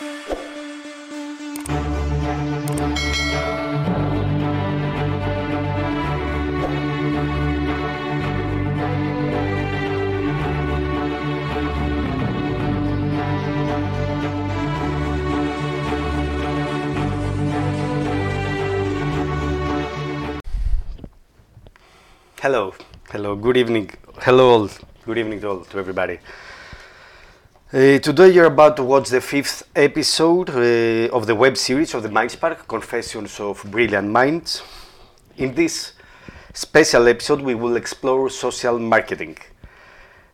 Hello, hello, good evening. Hello, all. Good evening to all, to everybody. Uh, today you're about to watch the fifth episode uh, of the web series of the Mindspark Confessions of Brilliant Minds. In this special episode, we will explore social marketing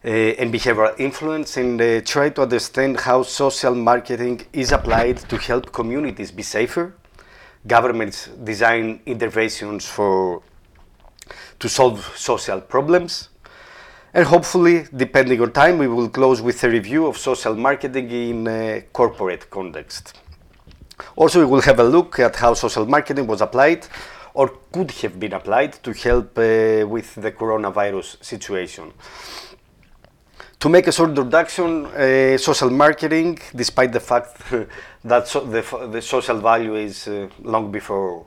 uh, and behavioral influence and uh, try to understand how social marketing is applied to help communities be safer, governments design interventions for to solve social problems. And hopefully, depending on time, we will close with a review of social marketing in a corporate context. Also, we will have a look at how social marketing was applied or could have been applied to help uh, with the coronavirus situation. To make a short introduction, uh, social marketing, despite the fact that so the, the, social value is uh, long before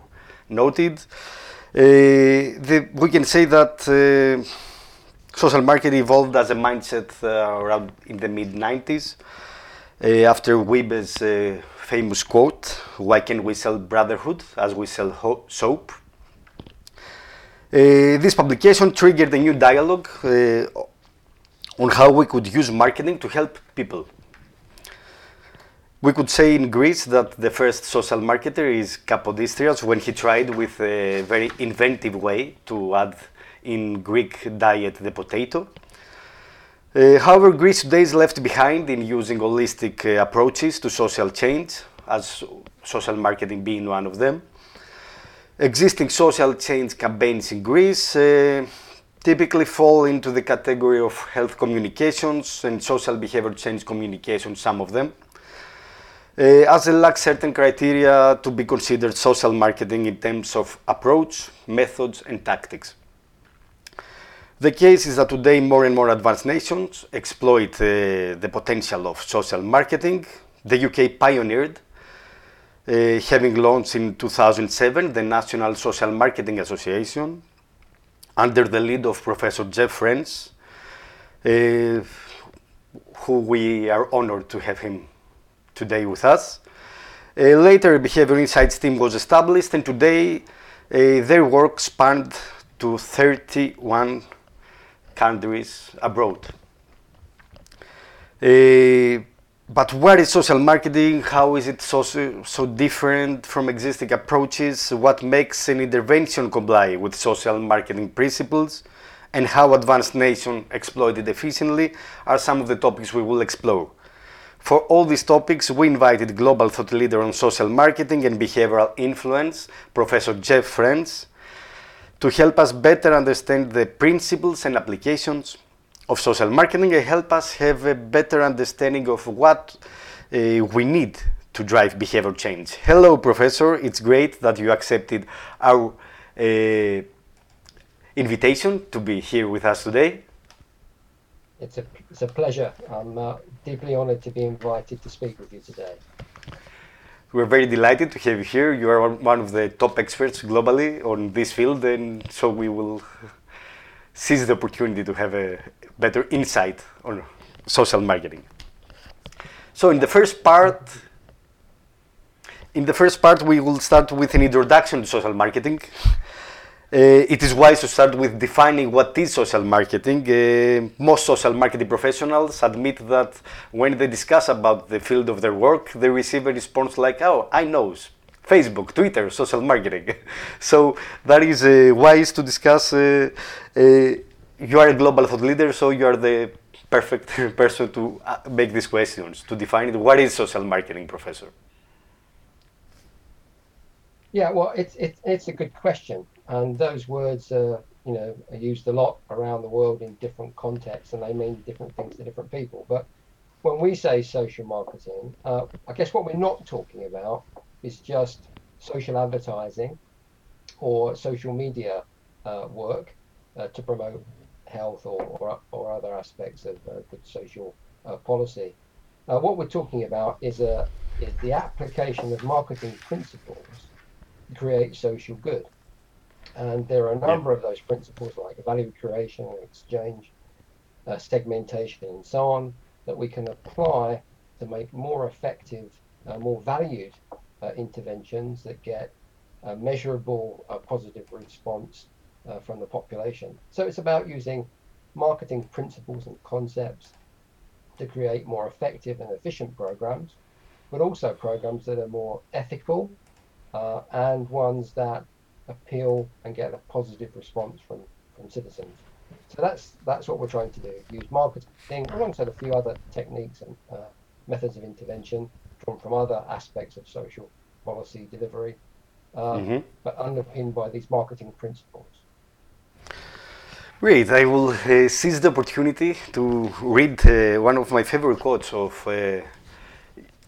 noted, uh, the, we can say that uh, social marketing evolved as a mindset uh, around in the mid 90s uh, after Wiebe's uh, famous quote, Why can't we sell brotherhood as we sell soap? Uh, this publication triggered a new dialogue on how we could use marketing to help people we could say in Greece that the first social marketer is Kapodistrias when he tried with a very inventive way to add in Greek diet the potato. Uh, however, Greece today is left behind in using holistic uh, approaches to social change, as social marketing being one of them. Existing social change campaigns in Greece uh, typically fall into the category of health communications and social behavior change communications, some of them uh, as it lacks certain criteria to be considered social marketing in terms of approach, methods, and tactics. The case is that today more and more advanced nations exploit uh, the potential of social marketing. The UK pioneered, uh, having launched in 2007 the National Social Marketing Association under the lead of Professor Jeff French, uh, who we are honored to have him today with us. Uh, later, Behavior Insights team was established, and today uh, their work spanned to 31 countries abroad. Uh, but what is social marketing? How is it so, so different from existing approaches? What makes an intervention comply with social marketing principles? And how advanced nations exploit it efficiently are some of the topics we will explore. For all these topics, we invited global thought leader on social marketing and behavioral influence, Professor Jeff French, to help us better understand the principles and applications of social marketing and help us have a better understanding of what uh, we need to drive behavior change. Hello, Professor. It's great that you accepted our uh, invitation to be here with us today. It's a, it's a pleasure. I'm uh, deeply honored to be invited to speak with you today. We're very delighted to have you here. You are one of the top experts globally on this field, and so we will seize the opportunity to have a better insight on social marketing. So, in the first part, in the first part, we will start with an introduction to social marketing. Uh, it is wise to start with defining what is social marketing. Uh, most social marketing professionals admit that when they discuss about the field of their work, they receive a response like, "Oh, I know Facebook, Twitter, social marketing." so that is uh, wise to discuss. Uh, uh, you are a global thought leader, so you are the perfect person to uh, make these questions to define it. What is social marketing, professor? Yeah, well, it's it's it's a good question and those words are you know are used a lot around the world in different contexts and they mean different things to different people but when we say social marketing uh, i guess what we're not talking about is just social advertising or social media uh, work uh, to promote health or, or, or, other aspects of uh, good social uh, policy uh, what we're talking about is a is the application of marketing principles to create social good. And there are a number yeah. of those principles like value creation and exchange, uh, segmentation, and so on that we can apply to make more effective, uh, more valued uh, interventions that get a measurable uh, positive response uh, from the population. So it's about using marketing principles and concepts to create more effective and efficient programs, but also programs that are more ethical uh, and ones that appeal and get a positive response from, from citizens. So that's that's what we're trying to do. Use marketing alongside a few other techniques and uh, methods of intervention from, from other aspects of social policy delivery, uh, mm-hmm. but underpinned by these marketing principles. Great. I will uh, seize the opportunity to read uh, one of my favorite quotes of uh,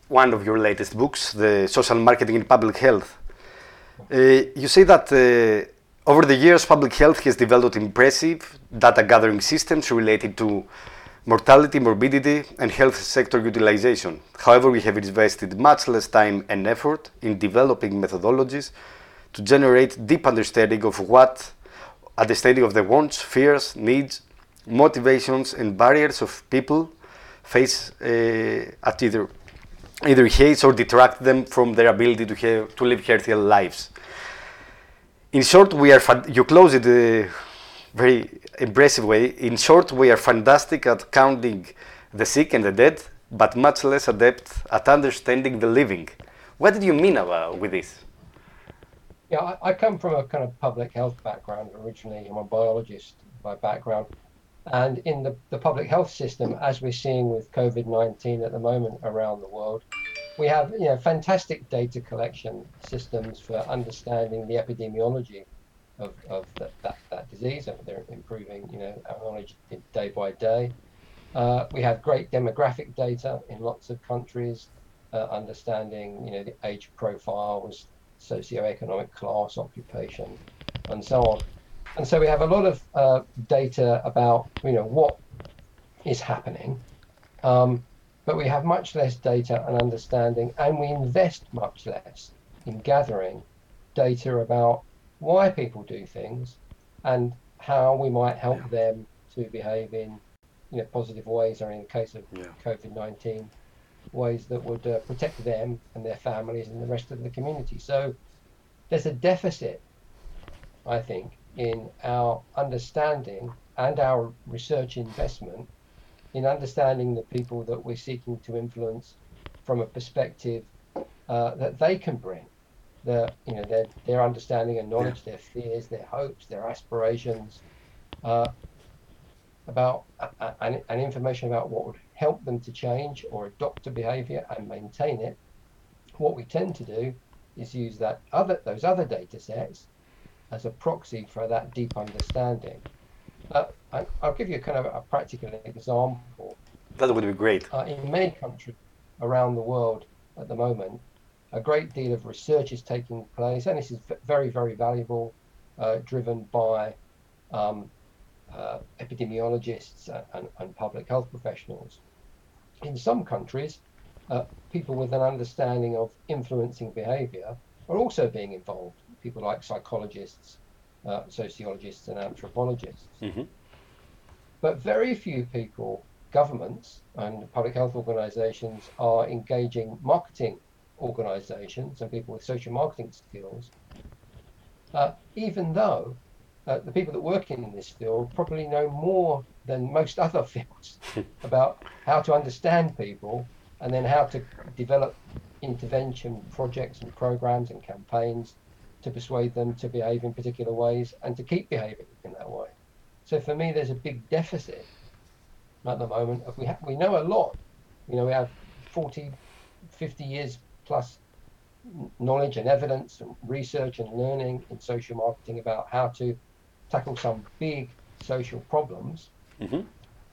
one of your latest books, The Social Marketing in Public Health. Uh, you say that uh, over the years, public health has developed impressive data gathering systems related to mortality, morbidity, and health sector utilization. However, we have invested much less time and effort in developing methodologies to generate deep understanding of what understanding of the wants, fears, needs, motivations, and barriers of people face uh, at either either haze or detract them from their ability to have to live healthier lives. In short, we are you close it uh, very impressive way. In short, we are fantastic at counting the sick and the dead, but much less adept at understanding the living. What did you mean about with this? Yeah, I, I, come from a kind of public health background originally. I'm a biologist by background. And in the, the public health system, as we're seeing with COVID 19 at the moment around the world, we have you know, fantastic data collection systems for understanding the epidemiology of, of that, that, that disease. And they're improving you know, our knowledge day by day. Uh, we have great demographic data in lots of countries, uh, understanding you know, the age profiles, socioeconomic class, occupation, and so on. And so we have a lot of uh, data about you know what is happening, um, but we have much less data and understanding, and we invest much less in gathering data about why people do things and how we might help them to behave in you know positive ways, or in the case of yeah. COVID nineteen, ways that would uh, protect them and their families and the rest of the community. So there's a deficit, I think, in our understanding and our research investment in understanding the people that we're seeking to influence from a perspective uh, that they can bring. The, you know, their, their understanding and knowledge, their fears, their hopes, their aspirations, uh, about uh, and, and information about what would help them to change or adopt a behavior and maintain it, what we tend to do is use that other those other data sets as a proxy for that deep understanding. Uh, I, will give you kind of a practical example. That would be great. Uh, in many countries around the world at the moment, a great deal of research is taking place, and this is very, very valuable, uh, driven by um, uh, epidemiologists and, and, public health professionals in some countries, uh, people with an understanding of influencing behavior are also being involved. People like psychologists, uh, sociologists, and anthropologists. Mm-hmm. But very few people, governments, and public health organizations are engaging marketing organizations and people with social marketing skills, uh, even though uh, the people that work in this field probably know more than most other fields about how to understand people and then how to develop intervention projects and programs and campaigns to persuade them to behave in particular ways and to keep behaving in that way. So for me, there's a big deficit at the moment. If we ha- we know a lot, you know, we have 40, 50 years plus knowledge and evidence and research and learning in social marketing about how to tackle some big social problems, mm-hmm.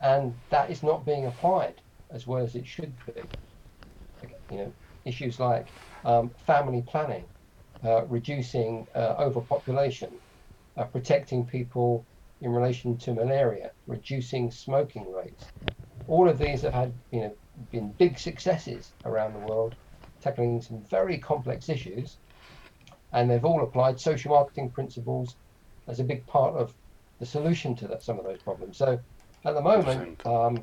and that is not being applied as well as it should be. You know, issues like um, family planning, uh, reducing uh, overpopulation, uh, protecting people in relation to malaria, reducing smoking rates. All of these have had, you know, been big successes around the world, tackling some very complex issues, and they've all applied social marketing principles as a big part of the solution to that, some of those problems. So at the moment, um,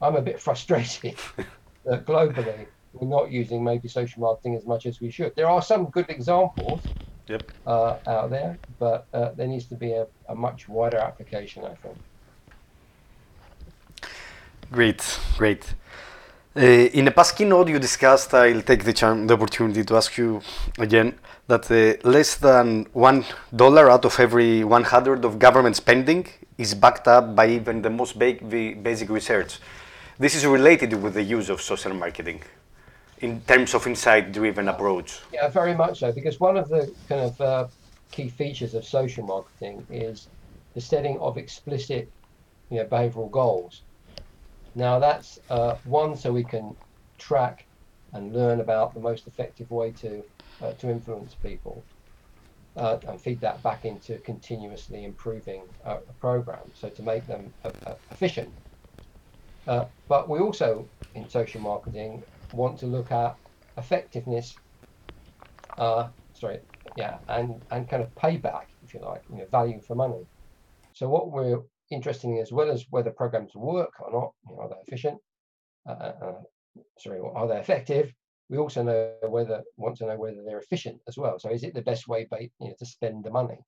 I'm a bit frustrated that globally we're not using maybe social marketing as much as we should. There are some good examples yep. uh, out there, but uh, there needs to be a, a much wider application, I think. Great, great. Uh, in a past keynote, you discussed, I'll take the, chance, the opportunity to ask you again, that uh, less than one dollar out of every 100 of government spending is backed up by even the most ba basic research. This is related with the use of social marketing in terms of insight-driven approach. Yeah, very much so, because one of the kind of uh, key features of social marketing is the setting of explicit you know, behavioral goals. Now that's uh, one so we can track and learn about the most effective way to uh, to influence people uh, and feed that back into continuously improving uh, a program, so to make them uh, uh, efficient. but we also, in social marketing, want to look at effectiveness. sorry, yeah, and and kind of payback, if you like, you know, value for money. So what we're interesting as well as whether programs work or not, you know, are they efficient? Uh, uh, uh sorry, are they effective? We also know whether want to know whether they're efficient as well. So is it the best way you know, to spend the money?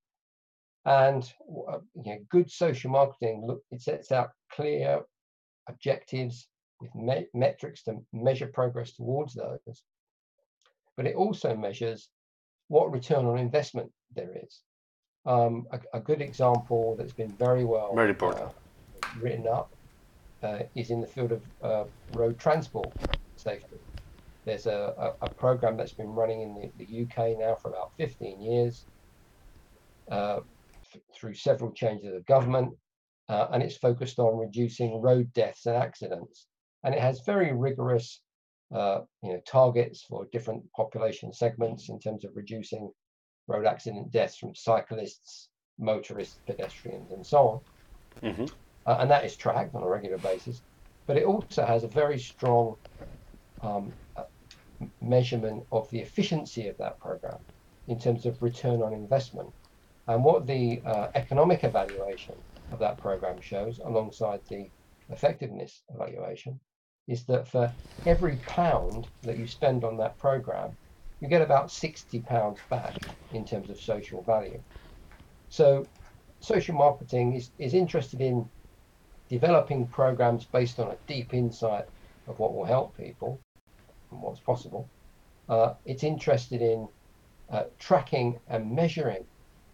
And uh, you know, good social marketing look it sets out clear objectives with me metrics to measure progress towards those. But it also measures what return on investment there is. Um, a, a, good example that's been very well very uh, written up uh, is in the field of uh, road transport safety. There's a, a, a, program that's been running in the, the, UK now for about 15 years uh, through several changes of government, uh, and it's focused on reducing road deaths and accidents. And it has very rigorous uh, you know, targets for different population segments in terms of reducing road accident deaths from cyclists, motorists, pedestrians, and so on. Mm-hmm. Uh, and that is tracked on a regular basis. But it also has a very strong um, uh, measurement of the efficiency of that program in terms of return on investment. And what the uh, economic evaluation of that program shows, alongside the effectiveness evaluation, is that for every pound that you spend on that program, you get about 60 pounds back in terms of social value. So social marketing is, is interested in developing programs based on a deep insight of what will help people and what's possible. Uh, it's interested in uh, tracking and measuring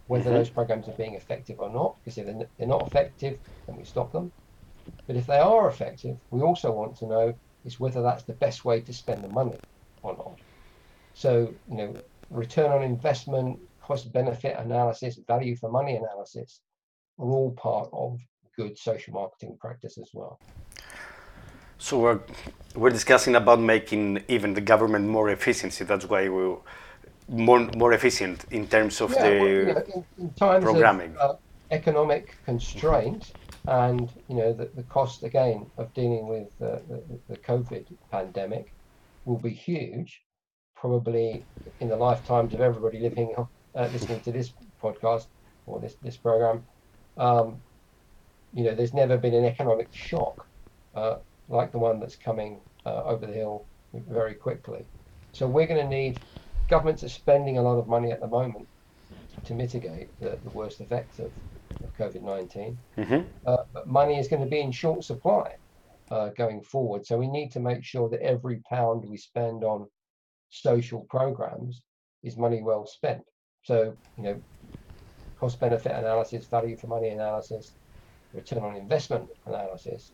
whether mm-hmm. those programs are being effective or not, because if they're, they're not effective, then we stop them. But if they are effective, we also want to know is whether that's the best way to spend the money or not. So, you know, return on investment, cost benefit analysis, value for money analysis are all part of good social marketing practice as well. So we're, we're discussing about making even the government more efficiency. That's why we more more efficient in terms of yeah, the well, you know, in, in programming. Of, uh, economic constraint and you know the, the cost again of dealing with uh, the, the COVID pandemic will be huge probably in the lifetimes of everybody living uh, listening to this podcast or this this program. Um, you know, there's never been an economic shock uh, like the one that's coming uh, over the hill very quickly. So we're going to need governments are spending a lot of money at the moment to mitigate the, the worst effects of, of COVID 19. Mm-hmm. Uh, but money is going to be in short supply uh, going forward. So we need to make sure that every pound we spend on social programs is money well spent. So, you know, cost benefit analysis, value for money analysis, return on investment analysis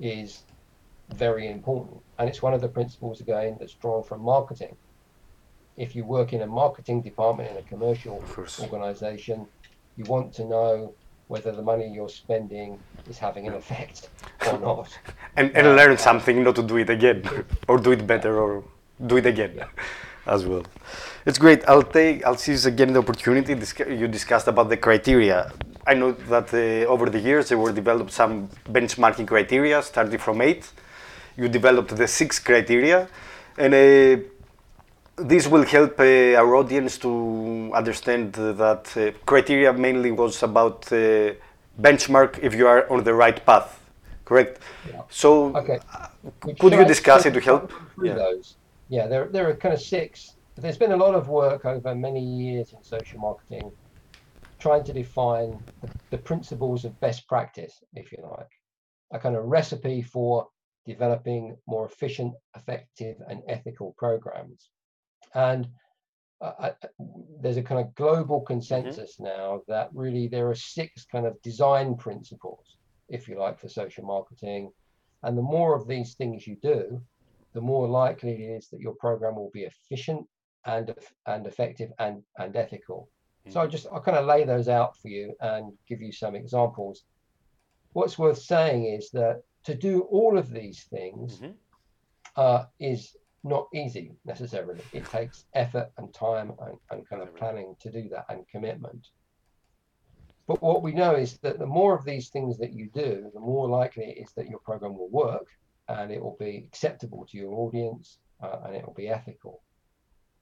is very important. And it's one of the principles, again, that's drawn from marketing. If you work in a marketing department in a commercial organization, you want to know whether the money you're spending is having an effect or not. and, and learn something not to do it again or do it better or do it again yeah. as well. It's great. I'll take. I'll seize again the opportunity. You discussed about the criteria. I know that uh, over the years there were developed some benchmarking criteria, starting from eight. You developed the six criteria, and uh, this will help uh, our audience to understand that uh, criteria mainly was about uh, benchmark if you are on the right path, correct? Yeah. So, Okay. uh, could you you discuss it to help? Yeah. those. Yeah, there, there are kind of six. There's been a lot of work over many years in social marketing trying to define the, the principles of best practice, if you like, a kind of recipe for developing more efficient, effective, and ethical programs. And uh, there's a kind of global consensus now that really there are six kind of design principles, if you like, for social marketing. And the more of these things you do, the more likely it is that your program will be efficient and and effective and and ethical. So I just I'll kind of lay those out for you and give you some examples. What's worth saying is that to do all of these things Mhm. uh, is not easy necessarily. It takes effort and time and, and kind of planning to do that and commitment. But what we know is that the more of these things that you do, the more likely it is that your program will work and it will be acceptable to your audience uh, and it will be ethical.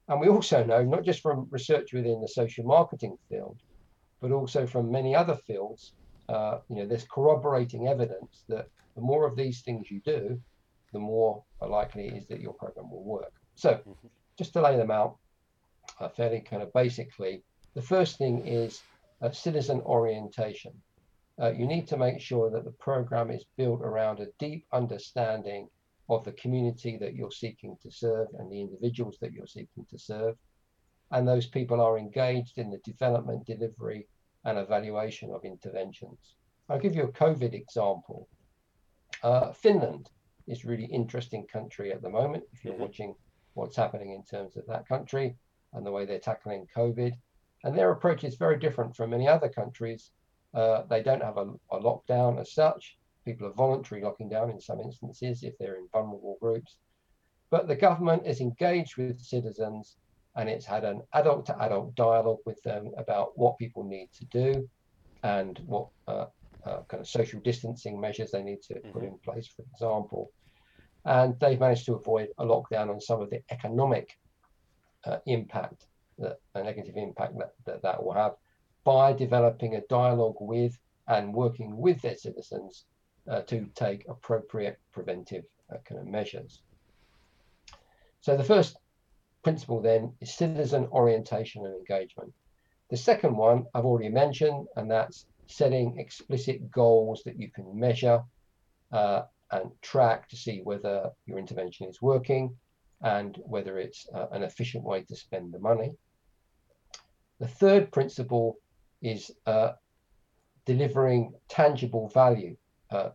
And we also know, not just from research within the social marketing field, but also from many other fields, uh, you know, there's corroborating evidence that the more of these things you do, the more likely it is that your program will work. So, Mhm. just to lay them out uh, fairly kind of basically, the first thing is uh, citizen orientation. Uh, you need to make sure that the program is built around a deep understanding of the community that you're seeking to serve and the individuals that you're seeking to serve. And those people are engaged in the development, delivery, and evaluation of interventions. I'll give you a COVID example. Uh, Finland is really interesting country at the moment. If you're Mhm. watching what's happening in terms of that country and the way they're tackling COVID, and their approach is very different from many other countries. Uh, they don't have a, a lockdown as such. People are voluntarily locking down in some instances if they're in vulnerable groups. But the government is engaged with citizens and it's had an adult to adult dialogue with them about what people need to do and what uh, uh, kind of social distancing measures they need to put Mhm. in place, for example. And they've managed to avoid a lockdown on some of the economic uh, impact, that, a negative impact that, that that will have by developing a dialogue with and working with their citizens uh, to take appropriate preventive uh, kind of measures. So the first principle then is citizen orientation and engagement. The second one I've already mentioned, and that's setting explicit goals that you can measure uh, and track to see whether your intervention is working and whether it's uh, an efficient way to spend the money. The third principle is uh, delivering tangible value. Uh,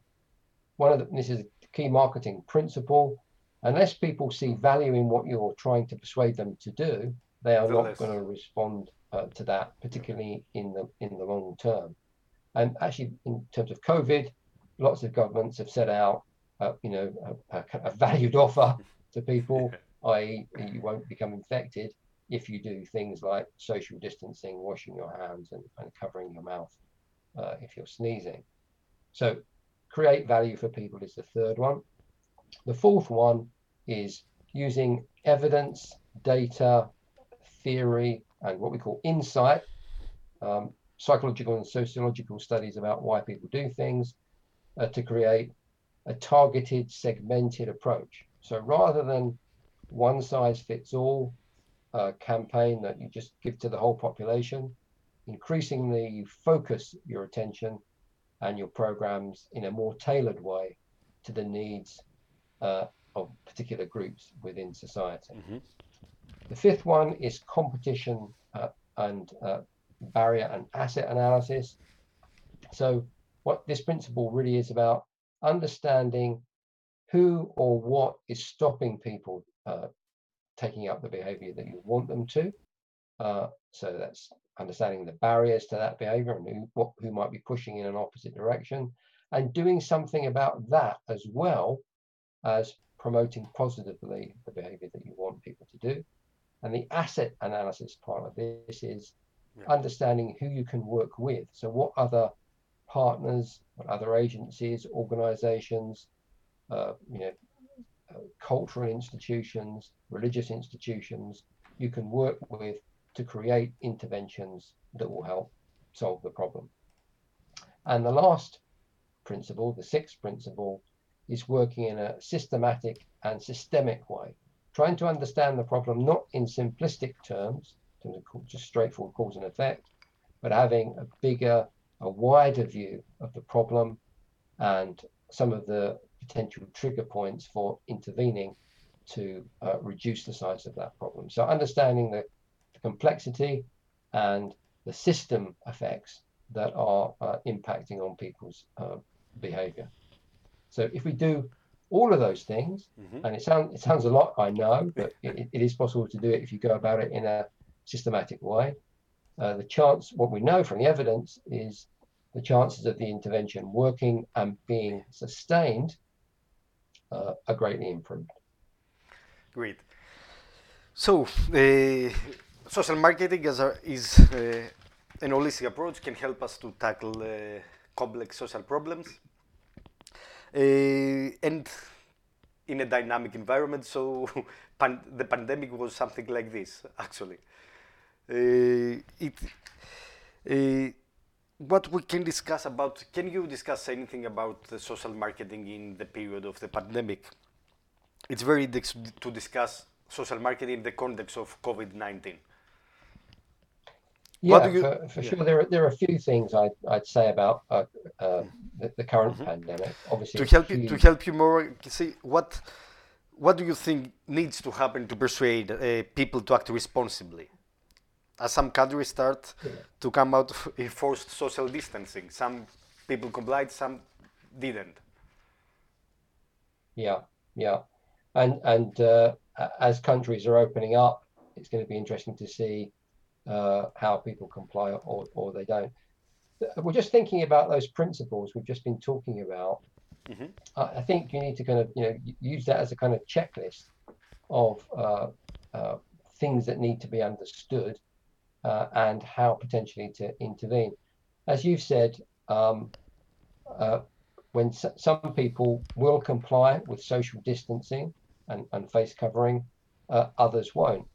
one of the, this is a key marketing principle. Unless people see value in what you're trying to persuade them to do, they are not going to respond uh, to that, particularly in the in the long term. And actually, in terms of COVID, lots of governments have set out, uh, you know, a, a, valued offer to people, i.e., you won't become infected if you do things like social distancing, washing your hands, and, and covering your mouth uh, if you're sneezing. So, create value for people is the third one. The fourth one is using evidence, data, theory, and what we call insight, um, psychological and sociological studies about why people do things, uh, to create a targeted, segmented approach. So rather than one size fits all uh, campaign that you just give to the whole population, increasingly you focus your attention and your programs in a more tailored way to the needs uh, of particular groups within society. Mhm. The fifth one is competition uh, and uh, barrier and asset analysis. So, what this principle really is about understanding who or what is stopping people uh, taking up the behavior that you want them to. Uh, so, that's understanding the barriers to that behavior and who, what, who might be pushing in an opposite direction, and doing something about that as well as promoting positively the behavior that you want people to do. And the asset analysis part of this is Yeah. understanding who you can work with. So, what other partners, other agencies, organizations, uh, you know, uh, cultural institutions, religious institutions you can work with to create interventions that will help solve the problem. And the last principle, the sixth principle, is working in a systematic and systemic way, trying to understand the problem not in simplistic terms, just straightforward cause and effect, but having a bigger, a wider view of the problem and some of the potential trigger points for intervening to uh, reduce the size of that problem. So understanding the, the complexity and the system effects that are uh, impacting on people's uh, behavior. So if we do all of those things, mm-hmm. and it sounds it sounds a lot, I know, but it, it is possible to do it if you go about it in a systematic way. Uh, the chance, what we know from the evidence, is the chances of the intervention working and being sustained uh, are greatly improved. Great. So, uh, social marketing is, a, is uh, an holistic approach can help us to tackle uh, complex social problems uh, and in a dynamic environment. So, pan the pandemic was something like this, actually. Uh, it, what we can discuss about, can you discuss anything about the social marketing in the period of the pandemic? it's very to discuss social marketing in the context of COVID 19. Yeah, you, for, for yeah. sure. There are, there are a few things I'd, I'd say about uh, uh, the, the, current mm-hmm. pandemic. Obviously, to help you to help you more, see what what do you think needs to happen to persuade uh, people to act responsibly? As some countries start to come out of enforced social distancing, some people complied, some didn't. Yeah, yeah and and uh, as countries are opening up, it's going to be interesting to see uh, how people comply or, or they don't. We're just thinking about those principles we've just been talking about. Mm-hmm. I think you need to kind of you know use that as a kind of checklist of uh, uh things that need to be understood uh, and how potentially to intervene. As you've said, um, uh, when s- some people will comply with social distancing, and, and face covering, uh, others won't.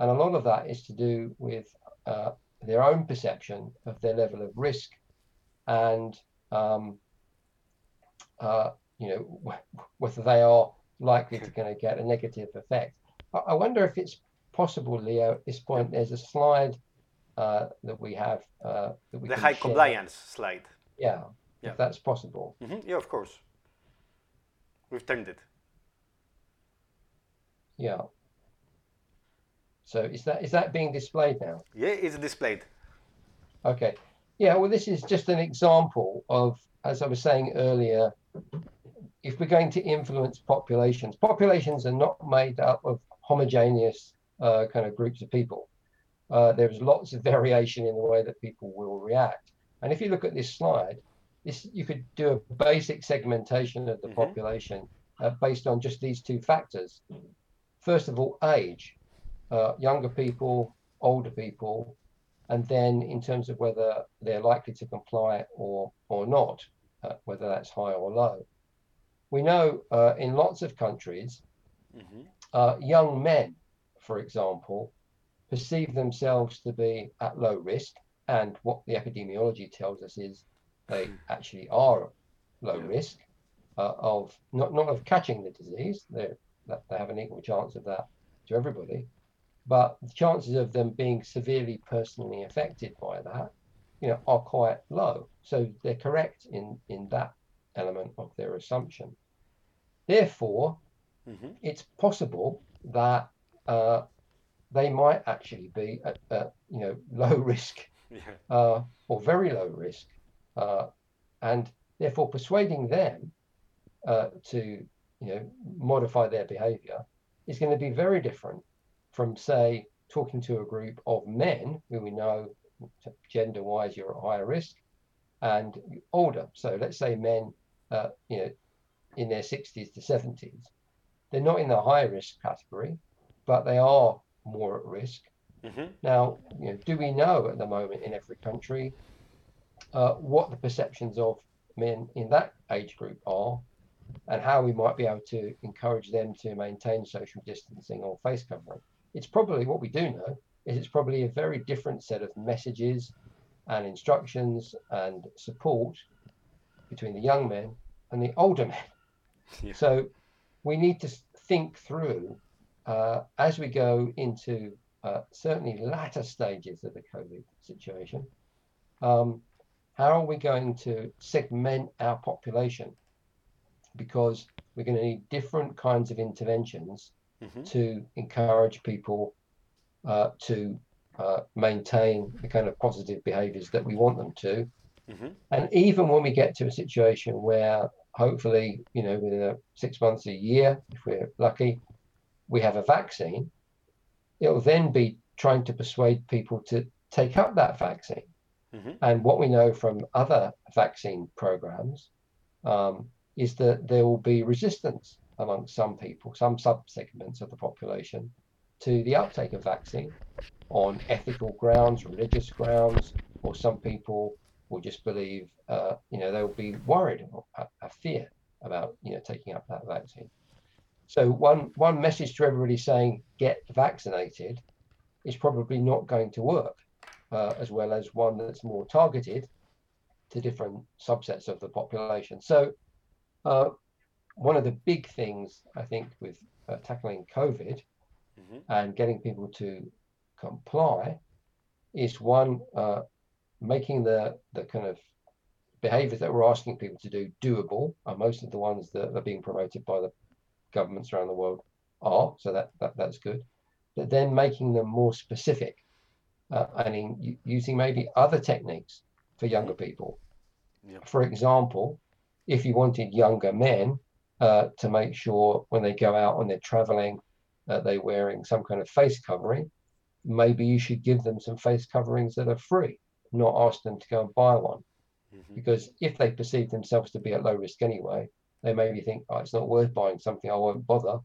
And a lot of that is to do with uh, their own perception of their level of risk and, um, uh, you know, whether they are likely to going to get a negative effect. I, I wonder if it's possible, Leo, at this point, there's a slide uh, that we have. Uh, that we the high share. compliance slide. Yeah, yeah, if that's possible. Mm-hmm. Yeah, of course. We've turned it. Yeah. So is that is that being displayed now? Yeah, it's displayed. Okay. Yeah, well this is just an example of as I was saying earlier, if we're going to influence populations, populations are not made up of homogeneous uh, kind of groups of people. Uh, there's lots of variation in the way that people will react. And if you look at this slide, this you could do a basic segmentation of the mm-hmm. population uh, based on just these two factors first of all, age, uh, younger people, older people, and then in terms of whether they're likely to comply or, or not, uh, whether that's high or low. We know uh, in lots of countries, mm-hmm. Uh, young men, for example, perceive themselves to be at low risk. And what the epidemiology tells us is they hmm. actually are low yeah. risk uh, of not, not of catching the disease, that they have an equal chance of that to everybody. But the chances of them being severely personally affected by that, you know, are quite low. So they're correct in in that element of their assumption. Therefore, mm-hmm. it's possible that uh, they might actually be at, at you know low risk yeah. uh, or very low risk, uh, and therefore persuading them uh, to you know, modify their behavior is going to be very different from, say, talking to a group of men who we know gender wise you're at higher risk and older. So let's say men, uh, you know, in their 60s to 70s. They're not in the high risk category, but they are more at risk. Mm-hmm. Now, you know, do we know at the moment in every country uh, what the perceptions of men in that age group are and how we might be able to encourage them to maintain social distancing or face covering. It's probably what we do know is it's probably a very different set of messages and instructions and support between the young men and the older men. Yeah. So we need to think through uh, as we go into uh, certainly latter stages of the COVID situation. Um, how are we going to segment our population? Because we're going to need different kinds of interventions mm-hmm. to encourage people uh, to uh, maintain the kind of positive behaviors that we want them to. Mm-hmm. And even when we get to a situation where hopefully, you know, within six months, a year, if we're lucky, we have a vaccine, it'll then be trying to persuade people to take up that vaccine. Mm-hmm. And what we know from other vaccine programs um, is that there will be resistance among some people, some subsegments of the population, to the uptake of vaccine on ethical grounds, religious grounds, or some people will just believe, uh, you know, they'll be worried or a fear about, you know, taking up that vaccine. So one one message to everybody saying get vaccinated is probably not going to work, uh, as well as one that's more targeted to different subsets of the population. So uh, one of the big things I think with uh, tackling COVID mm-hmm. and getting people to comply is one uh, making the the kind of behaviors that we're asking people to do doable are most of the ones that are being promoted by the governments around the world are. So that, that that's good. But then making them more specific uh, and in, using maybe other techniques for younger people. For example, if you wanted younger men uh, to make sure when they go out when they're traveling that they're wearing some kind of face covering, maybe you should give them some face coverings that are free, not ask them to go and buy one. Mm-hmm. Because if they perceive themselves to be at low risk anyway, they maybe think, oh, it's not worth buying something, I won't bother.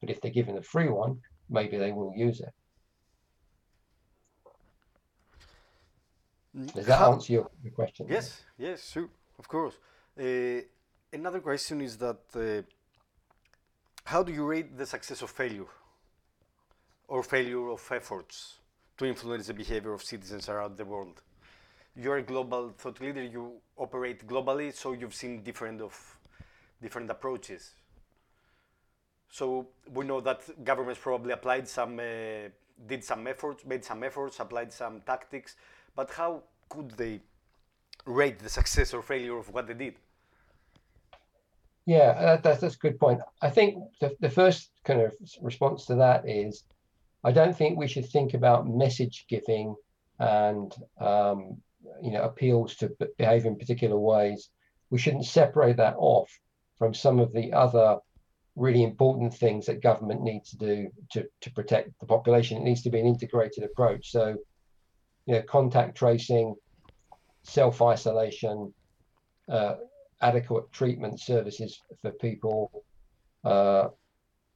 But if they're given a free one, maybe they will use it. Does that How, answer your, your, question? Yes, yes, sure, of course. Uh, another question is that uh, how do you rate the success of failure or failure of efforts to influence the behavior of citizens around the world? You're a global thought leader, you operate globally, so you've seen different of different approaches. So we know that governments probably applied some, uh, did some efforts, made some efforts, applied some tactics, but how could they rate the success or failure of what they did? Yeah, that's, that's a good point. I think the, the first kind of response to that is I don't think we should think about message giving and um, you know appeals to behave in particular ways. We shouldn't separate that off from some of the other really important things that government needs to do to, to protect the population. It needs to be an integrated approach. So, you know, contact tracing, self isolation, uh, adequate treatment services for people, uh,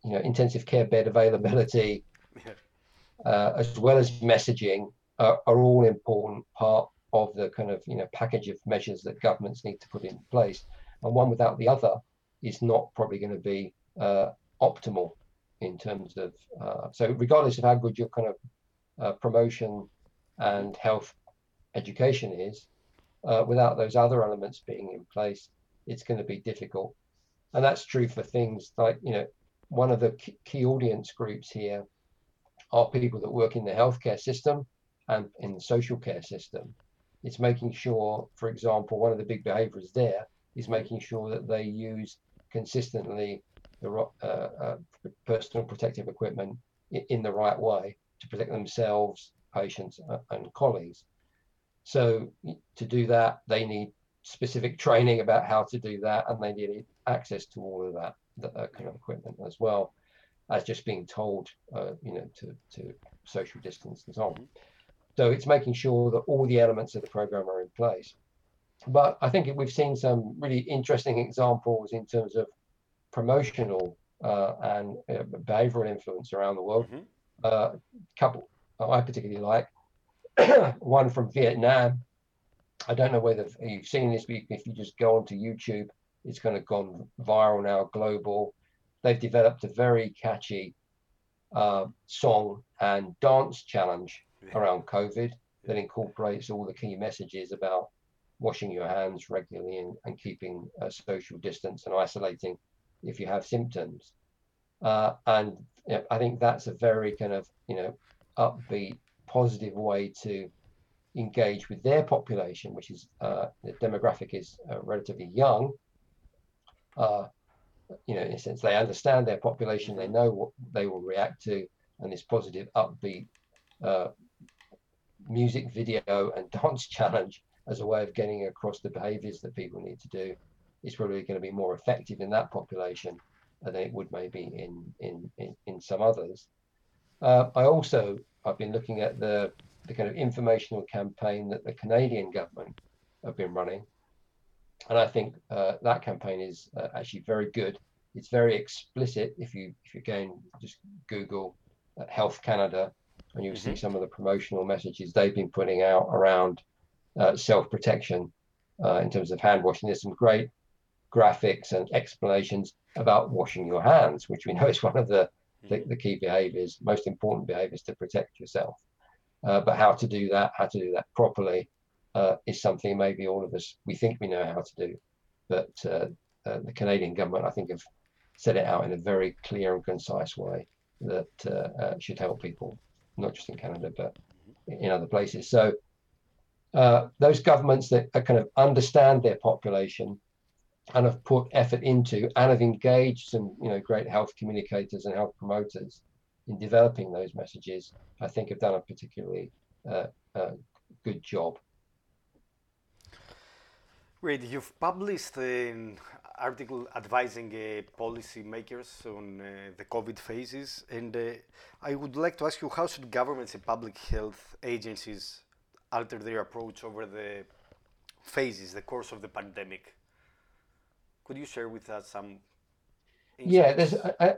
you know, intensive care bed availability, uh, as well as messaging, are all important part of the kind of you know package of measures that governments need to put in place. And one without the other is not probably going to be uh, optimal in terms of uh, so regardless of how good your kind of uh, promotion and health education is uh, without those other elements being in place it's going to be difficult. And that's true for things like you know one of the key audience groups here are people that work in the healthcare system and in the social care system. It's making sure for example one of the big behaviors there is making sure that they use consistently the uh, uh, personal protective equipment in, the right way to protect themselves, patients, uh, and colleagues. So to do that, they need specific training about how to do that, and they need access to all of that, that uh, kind of equipment as well as just being told, uh, you know, to, to social distance and so on. So it's making sure that all the elements of the program are in place. But I think we've seen some really interesting examples in terms of promotional uh, and uh, behavioral influence around the world. Mm-hmm. Uh, couple I particularly like one from Vietnam. I don't know whether you've seen this, but if you just go onto YouTube It's kind of gone viral now, global. They've developed a very catchy uh, song and dance challenge yeah. around COVID that incorporates all the key messages about washing your hands regularly and, and keeping a social distance and isolating if you have symptoms. Uh, and you know, I think that's a very kind of you know upbeat, positive way to engage with their population, which is uh, the demographic is uh, relatively young. Uh, you know, in a sense, they understand their population, they know what they will react to, and this positive, upbeat uh, music video and dance challenge as a way of getting across the behaviors that people need to do is probably going to be more effective in that population than it would maybe in in in, in some others. Uh, I also I've been looking at the the kind of informational campaign that the Canadian government have been running, and I think uh, that campaign is uh, actually very good. It's very explicit. If you if you again just Google uh, Health Canada, and you'll mm-hmm. see some of the promotional messages they've been putting out around uh, self protection uh, in terms of hand washing. There's some great graphics and explanations about washing your hands, which we know is one of the, the, mm-hmm. the key behaviors, most important behaviors to protect yourself. Uh, but how to do that, how to do that properly, uh, is something maybe all of us we think we know how to do, but uh, uh the Canadian government, I think, have set it out in a very clear and concise way that uh, uh, should help people, not just in Canada but in other places. So those governments that kind of understand their population and have put effort into and have engaged some you know great health communicators and health promoters in developing those messages i think have done a particularly uh, uh, good job Great. You've published an article advising uh, policymakers on uh, the COVID phases, and uh, I would like to ask you how should governments and public health agencies alter their approach over the phases, the course of the pandemic? Could you share with us some? Insights? Yeah, there's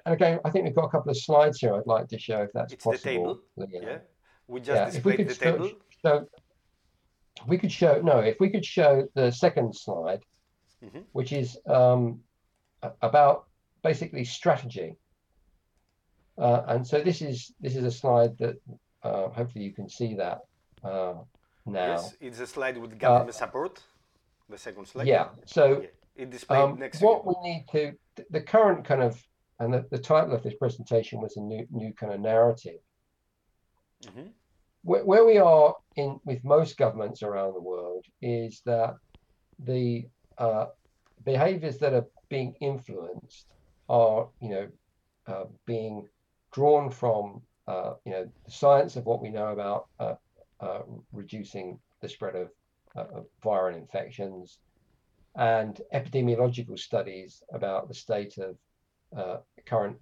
again. I think we've got a couple of slides here. I'd like to show if that's possible. it's possible. The table. Yeah, we just yeah, displayed we the show, table. So we could show no. If we could show the second slide, mm-hmm. which is um, about basically strategy. Uh, and so this is this is a slide that uh, hopefully you can see that uh, now. Yes, it's a slide with government uh, support. The second slide. Yeah. So yeah it displayed um, next what we need to the current kind of and the, the title of this presentation was a new new kind of narrative mm-hmm. where, where we are in with most governments around the world is that the uh, behaviors that are being influenced are you know uh, being drawn from uh, you know the science of what we know about uh, reducing the spread of, uh, of viral infections and epidemiological studies about the state of uh, current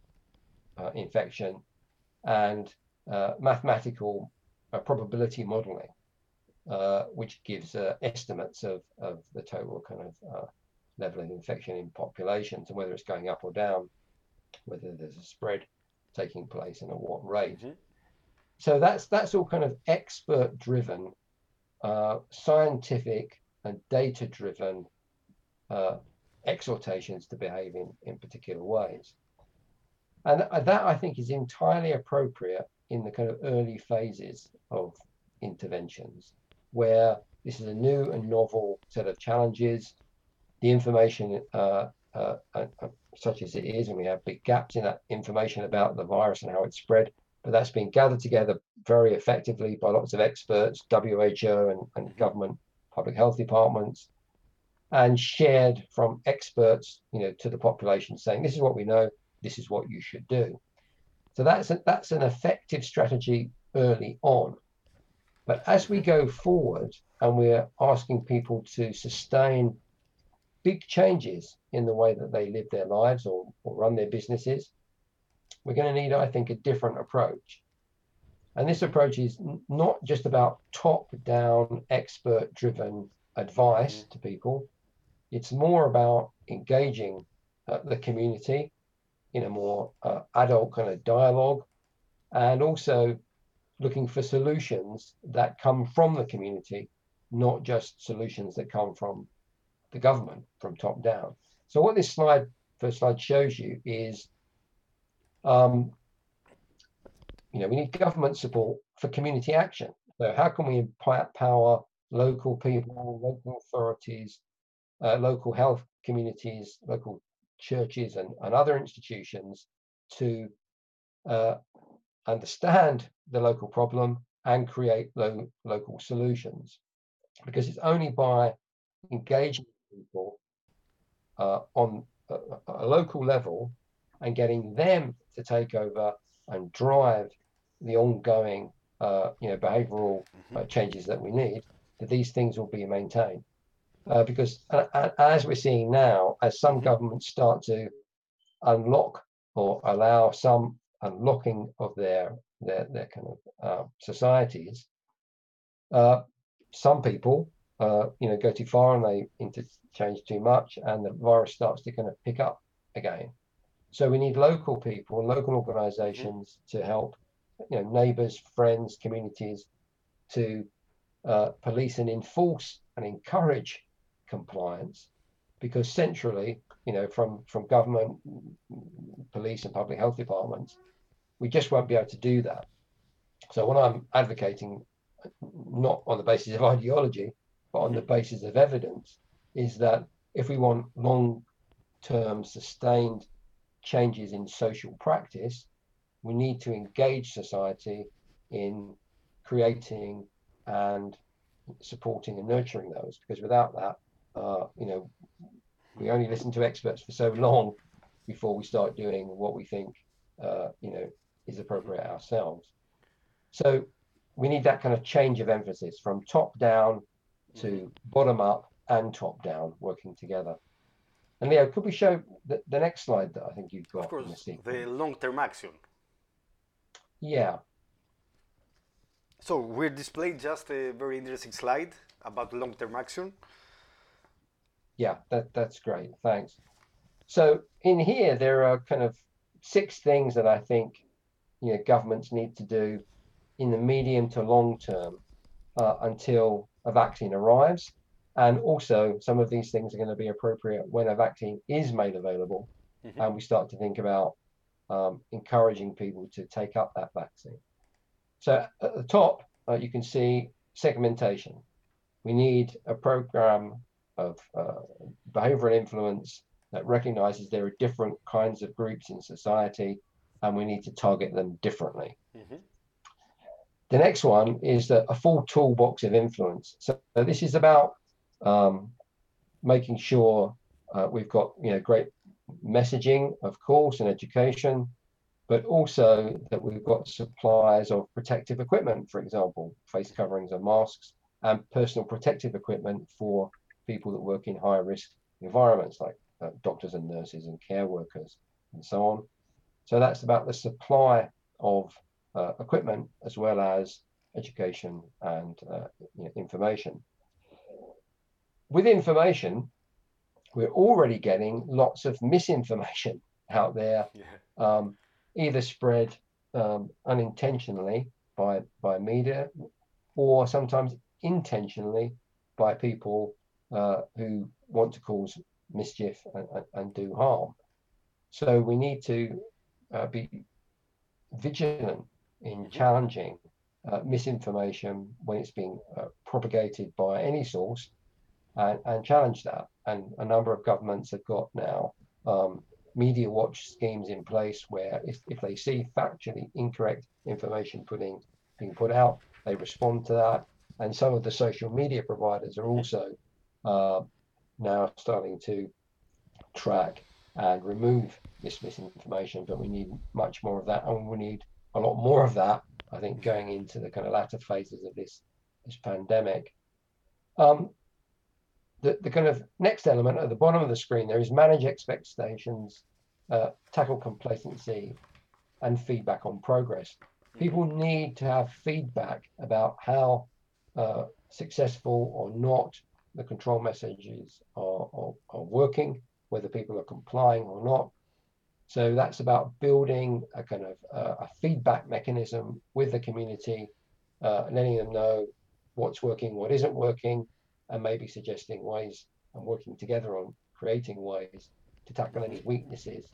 uh, infection and uh, mathematical uh, probability modeling, which gives estimates of, of the total kind of level of infection in populations and whether it's going up or down, whether there's a spread taking place and at what rate. Mm-hmm. So that's that's all kind of expert driven, scientific and data driven uh, exhortations to behave in, in particular ways. And that I think is entirely appropriate in the kind of early phases of interventions, where this is a new and novel set of challenges. The information, uh, uh, uh, such as it is, and we have big gaps in that information about the virus and how it spread, but that's been gathered together very effectively by lots of experts, WHO and, and mm-hmm. government public health departments, and shared from experts, you know, to the population, saying this is what we know, this is what you should do. So that's a, that's an effective strategy early on. But as we go forward and we're asking people to sustain big changes in the way that they live their lives or, or run their businesses, we're going to need, I think, a different approach. And this approach is not just about top down, expert driven advice to people, it's more about engaging uh, the community in a more uh, adult kind of dialogue and also looking for solutions that come from the community, not just solutions that come from the government from top down. So what this slide, first slide shows you is, um, you know, we need government support for community action. So how can we empower local people, local authorities, uh, local health communities, local churches and, and other institutions to uh, understand the local problem and create lo- local solutions. Because it's only by engaging people uh, on a, a, local level and getting them to take over and drive the ongoing, uh, you know, behavioural uh, mm-hmm. changes that we need, that these things will be maintained. Uh, because as we're seeing now, as some mm-hmm. governments start to unlock or allow some unlocking of their their, their kind of uh, societies, uh, some people, uh, you know, go too far and they interchange too much, and the virus starts to kind of pick up again. So we need local people, local organisations mm-hmm. to help, you know, neighbours, friends, communities, to uh, police and enforce and encourage compliance, because centrally, you know, from from government, police, and public health departments, we just won't be able to do that. So what I'm advocating, not on the basis of ideology, but on the basis of evidence, is that if we want long-term sustained changes in social practice, we need to engage society in creating and supporting and nurturing those. Because without that, uh, you know, we only listen to experts for so long before we start doing what we think, uh, you know, is appropriate ourselves. So we need that kind of change of emphasis from top down to mm-hmm. bottom up and top down working together. And Leo, could we show the, the next slide that I think you've got? Of course, the, long-term action. Yeah. So we're displayed just a very interesting slide about long-term action. Yeah, that, that's great. Thanks. So in here, there are kind of six things that I think you know governments need to do in the medium to long term uh, until a vaccine arrives. And also, some of these things are going to be appropriate when a vaccine is made available, mm-hmm. and we start to think about um, encouraging people to take up that vaccine. So at the top, uh, you can see segmentation. We need a program of uh, behavioral influence that recognizes there are different kinds of groups in society and we need to target them differently. Mm-hmm. The next one is the, a full toolbox of influence. So, so this is about um, making sure uh, we've got you know great messaging, of course, and education, but also that we've got supplies of protective equipment, for example, face coverings and masks, and personal protective equipment for people that work in high risk environments like uh, doctors and nurses and care workers and so on. So that's about the supply of uh, equipment as well as education and uh, you know, information. With information, we're already getting lots of misinformation out there, yeah. um, either spread um, unintentionally by by media, or sometimes intentionally by people uh, who want to cause mischief and, and, and, do harm. So we need to uh, be vigilant in mm-hmm. challenging uh, misinformation when it's being uh, propagated by any source and, and, challenge that. And a number of governments have got now um, media watch schemes in place where if, if they see factually incorrect information putting being put out, they respond to that. And some of the social media providers are also uh, now starting to track and remove this misinformation, but we need much more of that, and we need a lot more of that. I think going into the kind of latter phases of this this pandemic. Um, the, the kind of next element at the bottom of the screen there is manage expectations, uh, tackle complacency, and feedback on progress. People need to have feedback about how uh, successful or not the control messages are, are, are working whether people are complying or not. So that's about building a kind of uh, a feedback mechanism with the community, uh, letting them know what's working, what isn't working, and maybe suggesting ways and working together on creating ways to tackle any weaknesses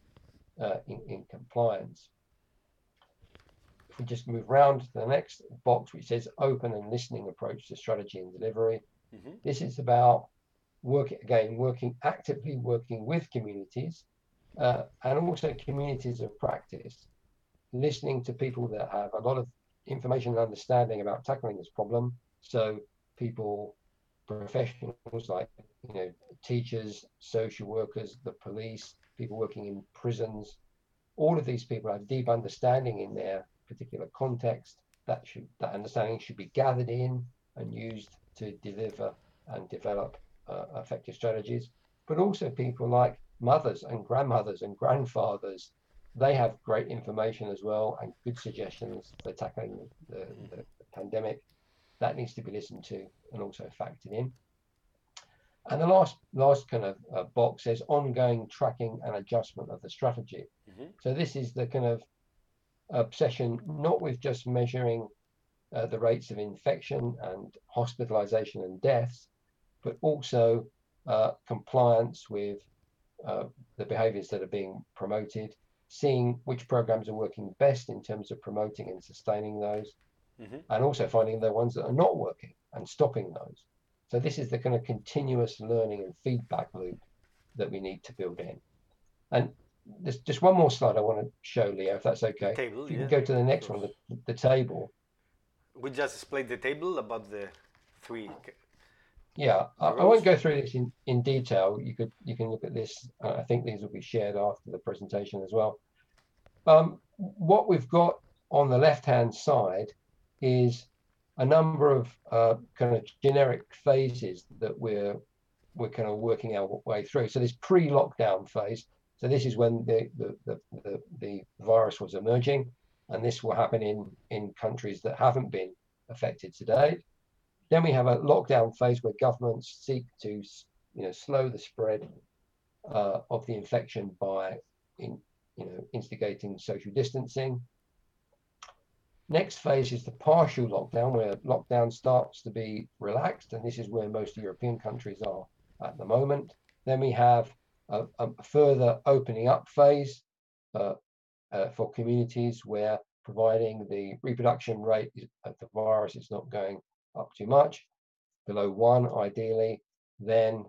uh, in, in compliance. If we just move round to the next box, which says open and listening approach to strategy and delivery, mm-hmm. this is about working again, working actively, working with communities, uh, and also communities of practice, listening to people that have a lot of information and understanding about tackling this problem. So people, professionals like you know teachers, social workers, the police, people working in prisons, all of these people have deep understanding in their particular context. That should that understanding should be gathered in and used to deliver and develop uh, effective strategies. But also people like mothers and grandmothers and grandfathers they have great information as well and good suggestions for tackling the, the, the pandemic. That needs to be listened to and also factored in. And the last last kind of uh, box says ongoing tracking and adjustment of the strategy. Mm-hmm. So this is the kind of obsession not with just measuring uh, the rates of infection and hospitalization and deaths, but also uh, compliance with uh, the behaviors that are being promoted, seeing which programs are working best in terms of promoting and sustaining those, mm-hmm. and also finding the ones that are not working and stopping those. So this is the kind of continuous learning and feedback loop that we need to build in. And there's just one more slide I want to show, Leo, if that's okay. Table, if you yeah, can go to the next one, the, the table. We just displayed the table about the three. Yeah, I, I, won't go through this in, in detail. You could you can look at this. Uh, I think these will be shared after the presentation as well. Um, what we've got on the left-hand side is a number of uh, kind of generic phases that we're we're kind of working our way through. So this pre-lockdown phase. So this is when the the, the, the, the virus was emerging, and this will happen in in countries that haven't been affected today. Then we have a lockdown phase where governments seek to you know slow the spread uh, of the infection by in, you know instigating social distancing Next phase is the partial lockdown, where lockdown starts to be relaxed, and this is where most European countries are at the moment. Then we have a, a further opening up phase uh, uh, for communities where providing the reproduction rate of the virus is not going up too much, below one ideally, then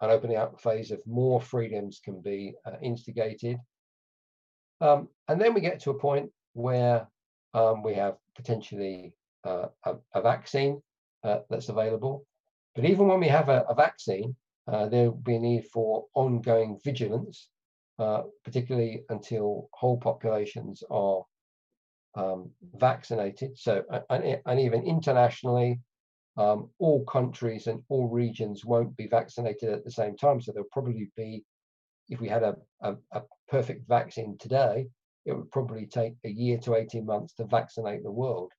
an opening up phase of more freedoms can be uh, instigated. Um, and then we get to a point where um, we have potentially uh, a, a, vaccine uh, that's available. But even when we have a, a vaccine, uh, there will be a need for ongoing vigilance, uh, particularly until whole populations are um, vaccinated. So, and, and even internationally, um, all countries and all regions won't be vaccinated at the same time. So there'll probably be, if we had a, a, a perfect vaccine today, it would probably take a year to 18 months to vaccinate the world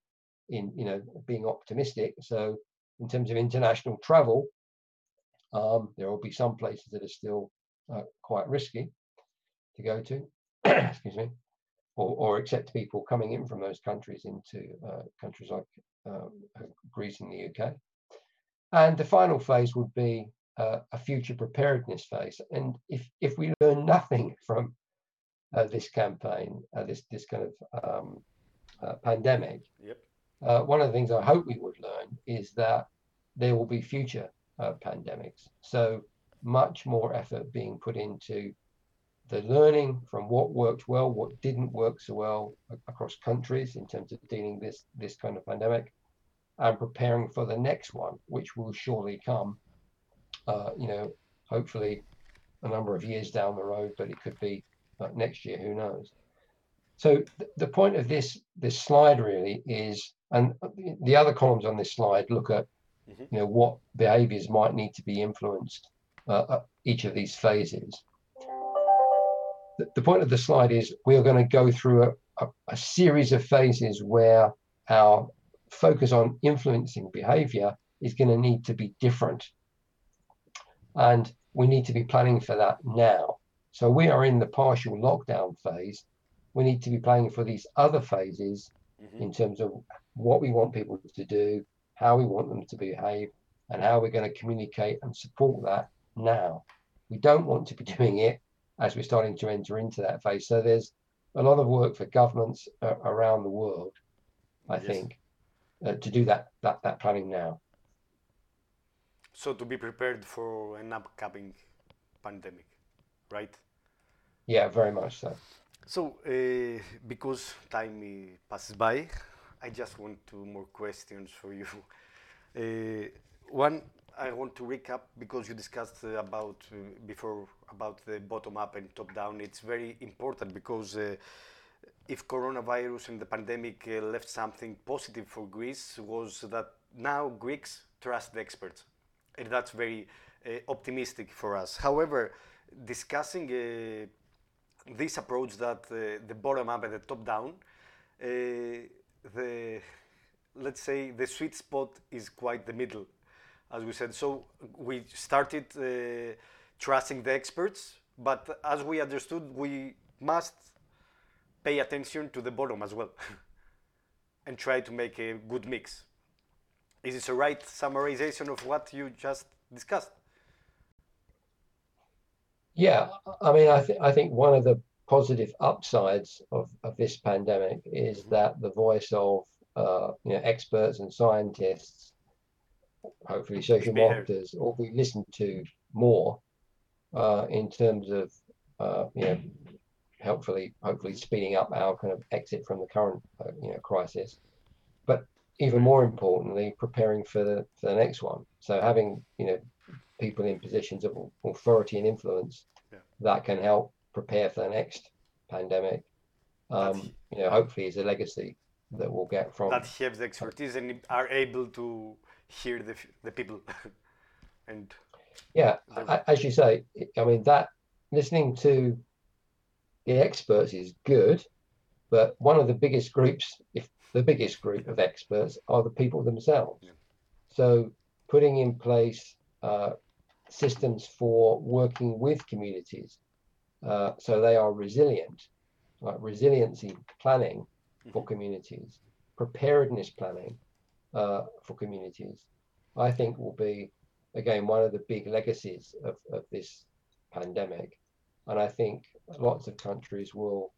in you know being optimistic. So in terms of international travel um, there will be some places that are still uh, quite risky to go to excuse me or, or accept people coming in from those countries into uh, countries like um, Greece and the UK and the final phase would be uh, a future preparedness phase. And if if we learn nothing from uh, this campaign, uh, this this kind of um, uh, pandemic. Yep. Uh, one of the things I hope we would learn is that there will be future uh, pandemics. So much more effort being put into the learning from what worked well, what didn't work so well across countries in terms of dealing this this kind of pandemic, and preparing for the next one, which will surely come. Uh, you know, hopefully a number of years down the road, but it could be but next year, who knows? So th- the point of this this slide really is, and the other columns on this slide look at, mm-hmm. you know, what behaviours might need to be influenced uh, at each of these phases. The, the point of the slide is we are going to go through a, a, a series of phases where our focus on influencing behaviour is going to need to be different, and we need to be planning for that now. So we are in the partial lockdown phase. We need to be planning for these other phases mm-hmm. in terms of what we want people to do, how we want them to behave, and how we're going to communicate and support that now. We don't want to be doing it as we're starting to enter into that phase. So there's a lot of work for governments uh, around the world, I yes. think, uh, to do that, that that planning now. So to be prepared for an upcoming pandemic, right? Yeah, very much so. So uh, because time passes by, I just want two more questions for you. Uh, one, I want to recap because you discussed uh, about uh, before about the bottom up and top down. It's very important because uh, if coronavirus and the pandemic uh, left something positive for Greece was that now Greeks trust the experts, and that's very optimistic for us. However, discussing this approach that the bottom up and the top down, the let's say the sweet spot is quite the middle as we said. So we started uh, trusting the experts, but as we understood, we must pay attention to the bottom as well and try to make a good mix. Is this a right summarization of what you just discussed? Yeah, I mean, I, th- I think one of the positive upsides of, of this pandemic is that the voice of uh, you know, experts and scientists hopefully social marketers will be listened to more uh, in terms of uh, you know helpfully hopefully speeding up our kind of exit from the current uh, you know crisis but even more importantly preparing for the for the next one. So having you know people in positions of authority and influence yeah. that can help prepare for the next pandemic um, you know hopefully is a legacy that we'll get from that have the expertise and are able to hear the, the people and yeah as you say i mean that listening to the experts is good but one of the biggest groups if the biggest group of experts are the people themselves yeah. so putting in place uh, systems for working with communities uh, so they are resilient like resiliency planning mm-hmm. for communities preparedness planning uh, for communities, I think will be, again, one of the big legacies of, of this pandemic. And I think lots of countries will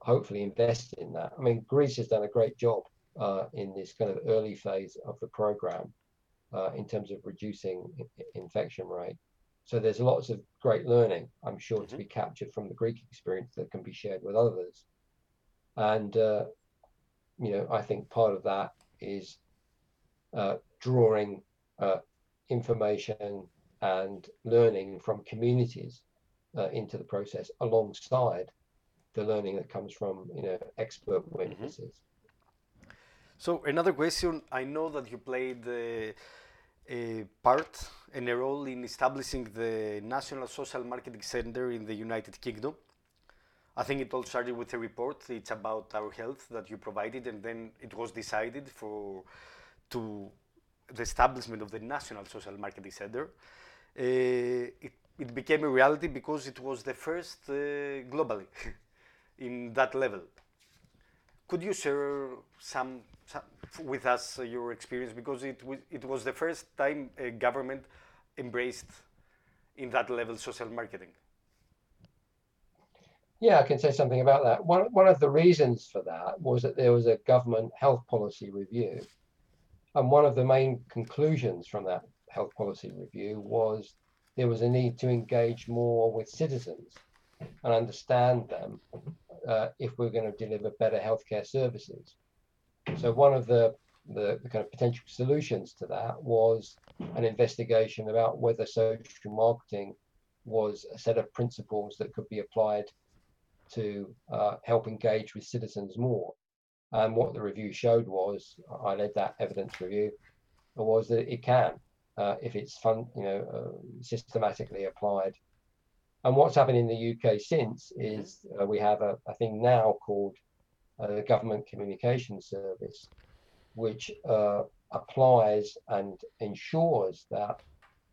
hopefully invest in that. I mean, Greece has done a great job uh, in this kind of early phase of the program uh, in terms of reducing infection rate. So there's lots of great learning, I'm sure, mm-hmm. to be captured from the Greek experience that can be shared with others. And, uh, you know, I think part of that is uh, drawing uh, information and learning from communities uh, into the process alongside the learning that comes from you know expert mm-hmm. witnesses. Mm-hmm. So another question: I know that you played a part and a role in establishing the National Social Marketing Center in the United Kingdom. I think it all started with a report. It's about our health that you provided, and then it was decided for to the establishment of the National Social Marketing Center, uh, it, it, became a reality because it was the first uh, globally in that level. Could you share some, some with us uh, your experience because it, it was the first time a government embraced in that level social marketing? Yeah, I can say something about that. One, one of the reasons for that was that there was a government health policy review and one of the main conclusions from that health policy review was there was a need to engage more with citizens and understand them uh, if we're going to deliver better healthcare services. So one of the, the, the kind of potential solutions to that was an investigation about whether social marketing was a set of principles that could be applied to uh, help engage with citizens more. And what the review showed was, I led that evidence review, was that it can, uh, if it's fun, you know, uh, systematically applied. And what's happened in the UK since mm-hmm. is uh, we have a, a, thing now called uh, the Government Communication Service, which uh, applies and ensures that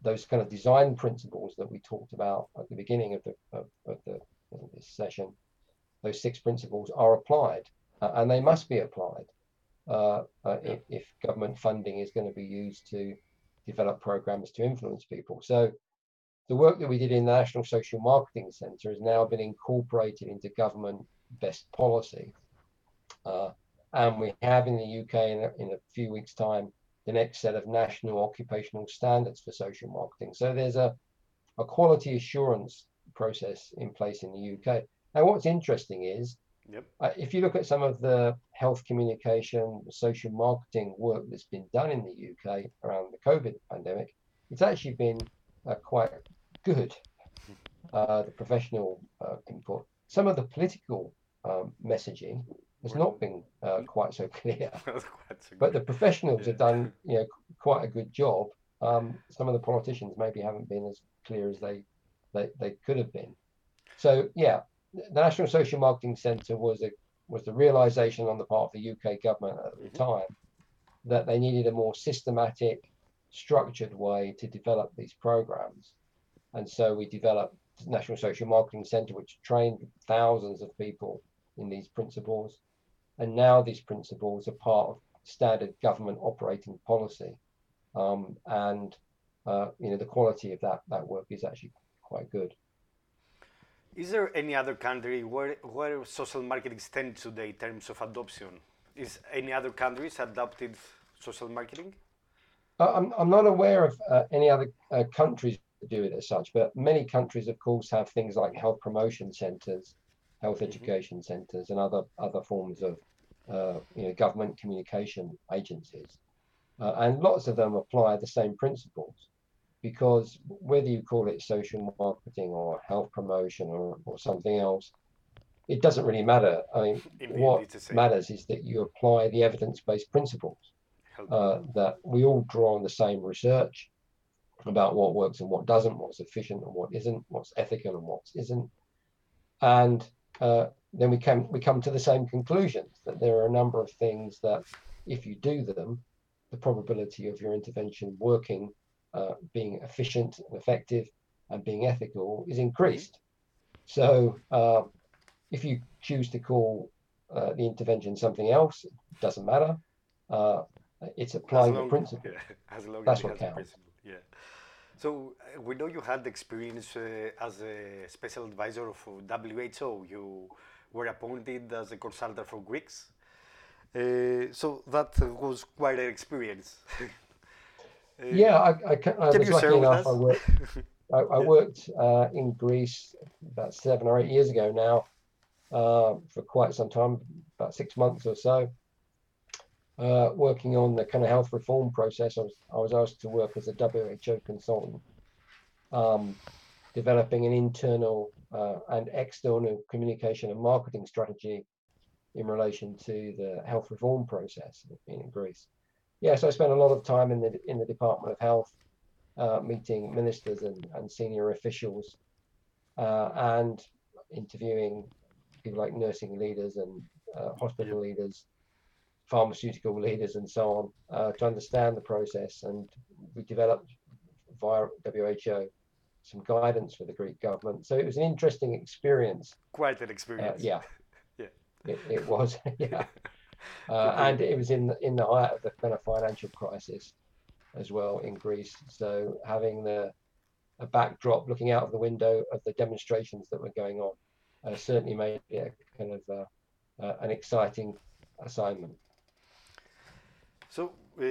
those kind of design principles that we talked about at the beginning of the of, of the of this session, those six principles are applied uh, and they must be applied uh, uh, if, if, government funding is going to be used to develop programs to influence people. So the work that we did in the National Social Marketing Centre has now been incorporated into government best policy. Uh, and we have in the UK in a, in a few weeks' time the next set of national occupational standards for social marketing. So there's a, a quality assurance process in place in the UK. Now, what's interesting is Yep. uh, if you look at some of the health communication, social marketing work that's been done in the UK around the COVID pandemic, it's actually been uh, quite good. Uh, the professional uh, input, some of the political um, messaging has not been uh, quite so clear, but the professionals have done you know quite a good job. Um, some of the politicians maybe haven't been as clear as they they, they could have been. So yeah, the National Social Marketing Centre was a was the realization on the part of the UK government at the time that they needed a more systematic, structured way to develop these programs. And so we developed the National Social Marketing Centre, which trained thousands of people in these principles. And now these principles are part of standard government operating policy. Um, and uh, you know the quality of that that work is actually quite good. Is there any other country where, where social marketing stands today in terms of adoption? Is any other countries adopted social marketing? Uh, I'm, I'm not aware of uh, any other uh, countries do it as such, but many countries, of course, have things like health promotion centres, health Mm-hmm. education centres, and other other forms of uh, you know government communication agencies, uh, and lots of them apply the same principles, because whether you call it social marketing or health promotion or, or something else, it doesn't really matter. I mean, Indeed, it's the what matters is that you apply the evidence-based principles uh, that we all draw on the same research about what works and what doesn't, what's efficient and what isn't, what's ethical and what isn't, and uh, then we come we come to the same conclusions that there are a number of things that if you do them, the probability of your intervention working, uh, being efficient and effective, and being ethical is increased. So uh, if you choose to call uh, the intervention something else, it doesn't matter. Uh, it's applying the principle. yeah, as long That's as what counts. principle, Yeah. So uh, we know you had experience uh, as a special advisor of WHO. You were appointed as a consultant for Greeks. Uh, so that was quite an experience. Uh, Yeah, I, I, ca- I Can was lucky enough. I worked, I, I worked uh, in Greece about seven or eight years ago now, uh, for quite some time, about six months or so, uh, working on the kind of health reform process. I was, I was asked to work as a WHO consultant, um, developing an internal uh, and external communication and marketing strategy in relation to the health reform process in Greece. Yes, I spent a lot of time in the in the Department of Health, uh, meeting ministers and, and senior officials, uh, and interviewing people like nursing leaders and uh, hospital leaders, pharmaceutical leaders, and so on, uh, to understand the process. And we developed via WHO some guidance for the Greek government. So it was an interesting experience. Quite an Uh, experience. yeah, Yeah. it, it was. yeah. Uh, and it was in the, in the height of the kind of financial crisis as well in Greece. So having the a backdrop, looking out of the window of the demonstrations that were going on, uh, certainly made it a kind of uh, uh, an exciting assignment. So uh,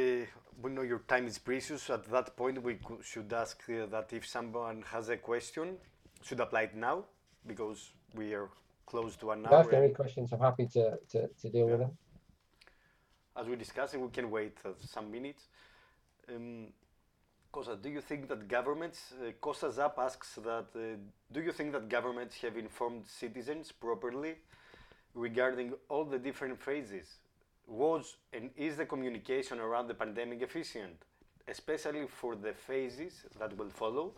we know your time is precious. At that point, we should ask uh, that if someone has a question, should apply it now because we are close to an If hour. there are any questions, I'm happy to, to, to deal with them. As we discussed, we can wait uh, some minutes. Um, Kosa, do you think that governments, uh, Kosa Zap asks that, uh, do you think that governments have informed citizens properly regarding all the different phases? Was and is the communication around the pandemic efficient, especially for the phases that will follow?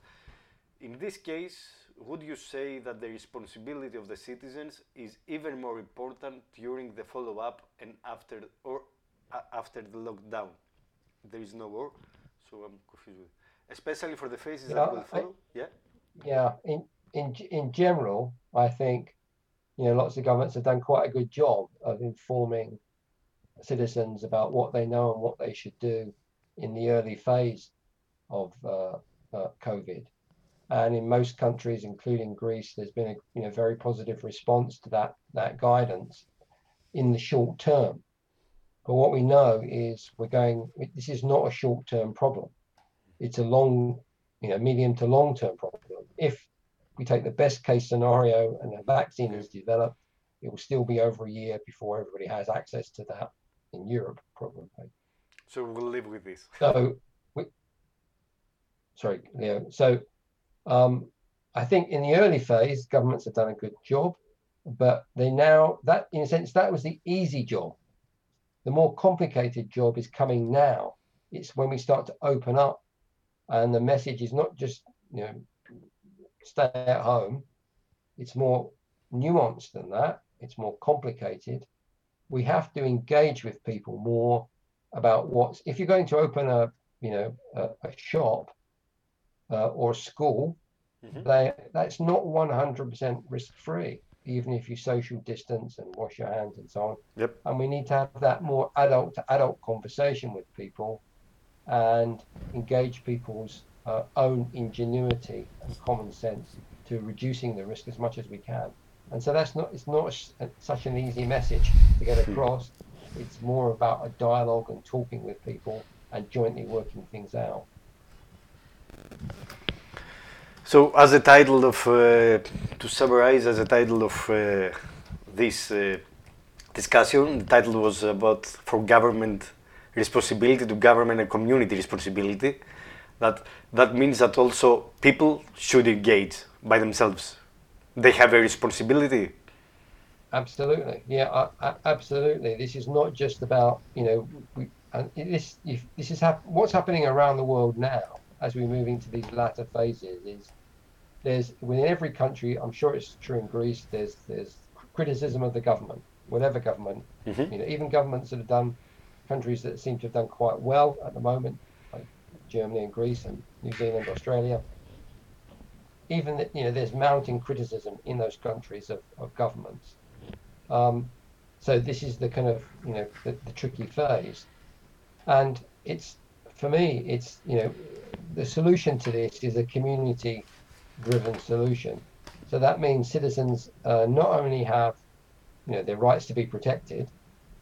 In this case, would you say that the responsibility of the citizens is even more important during the follow-up and after or uh, after the lockdown? There is no war, so I'm confused. With especially for the phases Yeah, that will I- follow. yeah. Yeah, in in in general, I think you know lots of governments have done quite a good job of informing citizens about what they know and what they should do in the early phase of uh, uh, COVID. and in most countries, including Greece, there's been a you know very positive response to that that guidance in the short term. But what we know is we're going. This is not a short term problem. It's a long, you know, medium to long term problem. If we take the best case scenario and a vaccine is developed, it will still be over a year before everybody has access to that in Europe, probably. So we'll live with this. So, we, sorry, Leo. So, um, I think in the early phase, governments have done a good job, but they now that in a sense that was the easy job. The more complicated job is coming now. It's when we start to open up, and the message is not just you know stay at home. It's more nuanced than that. It's more complicated. We have to engage with people more about what's if you're going to open a you know a, a shop uh, or a school, mm-hmm. they, that's not 100% risk free, even if you social distance and wash your hands and so on. Yep. And we need to have that more adult to adult conversation with people and engage people's uh, own ingenuity and common sense to reducing the risk as much as we can. And so that's not it's not such an easy message to get hmm. across. It's more about a dialogue and talking with people and jointly working things out. So, as a title of, uh, to summarize, as a title of uh, this uh, discussion, the title was about for government responsibility to government and community responsibility. That that means that also people should engage by themselves. They have a responsibility. Absolutely, yeah, absolutely. This is not just about you know, we, and this if, this is hap- what's happening around the world now as we move into these latter phases is there's within every country, I'm sure it's true in Greece, there's there's criticism of the government, whatever government, mm-hmm. you know, even governments that have done countries that seem to have done quite well at the moment, like Germany and Greece and New Zealand, Australia. Even that, you know, there's mounting criticism in those countries of, of governments. Um, so this is the kind of you know the, the tricky phase, and it's for me it's you know the solution to this is a community driven solution. So that means citizens uh, not only have you know their rights to be protected,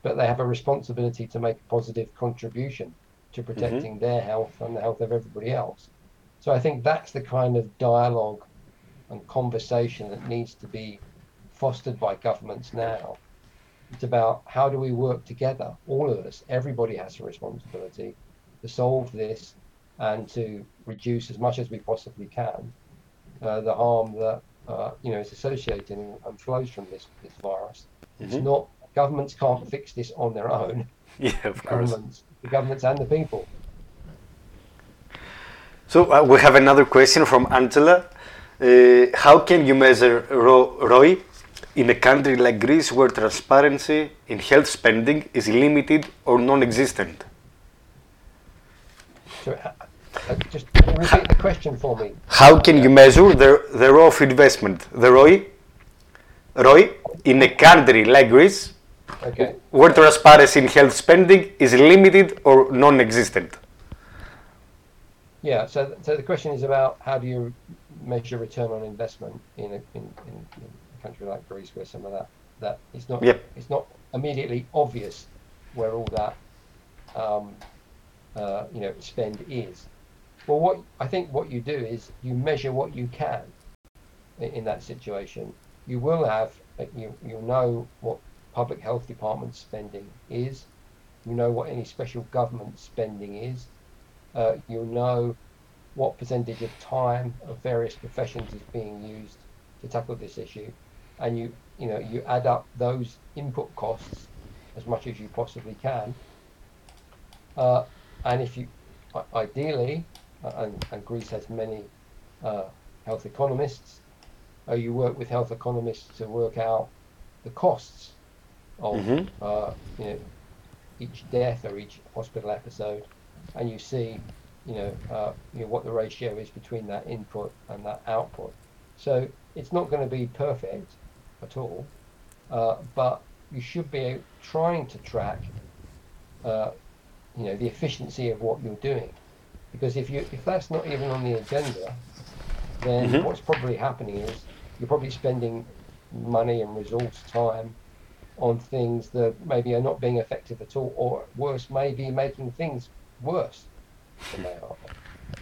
but they have a responsibility to make a positive contribution to mm-hmm. protecting mm-hmm. their health and the health of everybody else. So I think that's the kind of dialogue and conversation that needs to be fostered by governments now. It's about how do we work together, all of us, everybody has a responsibility to solve this and to reduce as much as we possibly can uh, the harm that uh, you know is associated and flows from this this virus. Mm-hmm. It's not governments can't fix this on their own. Yeah, of course. Governments, the governments and the people. So uh, we have another question from Angela. Uh, how can you measure ROI in a country like Greece where transparency in health spending is limited or non-existent? So, uh, uh, just repeat the question for me. How can you measure the, the ROI of investment, the ROI, ROI in a country like Greece, okay. where transparency in health spending is limited or non-existent? Yeah, so, so the question is about how do you measure return on investment in a, in, in, in country like Greece where some of that, that it's not yep. it's not immediately obvious where all that um, uh, you know spend is. Well, what I think what you do is you measure what you can in, in that situation. You will have uh, you you know what public health department spending is. You know what any special government spending is. Uh, you'll know what percentage of time of various professions is being used to tackle this issue, and you you know you add up those input costs as much as you possibly can. Uh, and if you ideally uh, and, and, Greece has many uh, health economists. Uh, you work with health economists to work out the costs of mm-hmm. uh, you know, each death or each hospital episode, and you see, you know, uh, you know, what the ratio is between that input and that output. So it's not going to be perfect at all, uh, but you should be trying to track, you know, the efficiency of what you're doing because if you if that's not even on the agenda, then Mhm. what's probably happening is you're probably spending money and resource time on things that maybe are not being effective at all, or worse, maybe making things worse than they are.